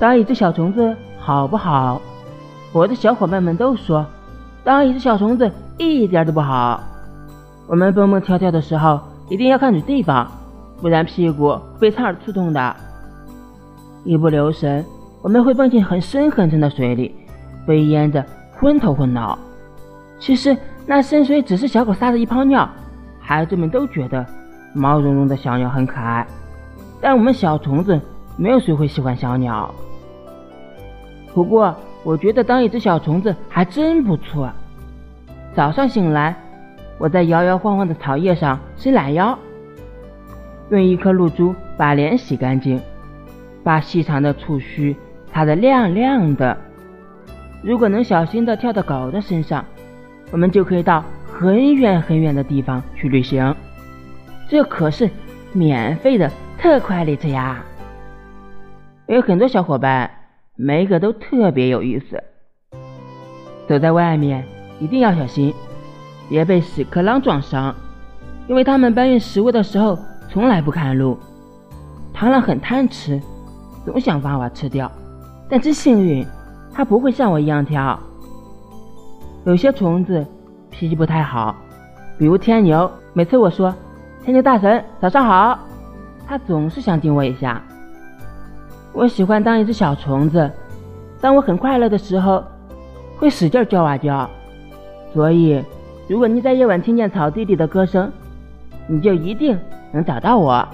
当一只小虫子好不好？我的小伙伴们都说，当一只小虫子一点都不好。我们蹦蹦跳跳的时候，一定要看准地方，不然屁股被刺儿刺痛的。一不留神，我们会蹦进很深很深的水里，被淹得昏头昏脑。其实那深水只是小狗撒的一泡尿，孩子们都觉得毛茸茸的小鸟很可爱，但我们小虫子没有谁会喜欢小鸟。不过，我觉得当一只小虫子还真不错。早上醒来，我在摇摇晃晃的草叶上伸懒腰，用一颗露珠把脸洗干净，把细长的触须擦得亮亮的。如果能小心地跳到狗的身上，我们就可以到很远很远的地方去旅行。这可是免费的特快列车呀！有很多小伙伴。每一个都特别有意思。走在外面一定要小心，别被屎壳郎撞伤，因为他们搬运食物的时候从来不看路。螳螂很贪吃，总想把我吃掉，但真幸运，它不会像我一样跳。有些虫子脾气不太好，比如天牛。每次我说“天牛大神，早上好”，它总是想顶我一下。我喜欢当一只小虫子，当我很快乐的时候，会使劲叫啊叫。所以，如果你在夜晚听见草地里的歌声，你就一定能找到我。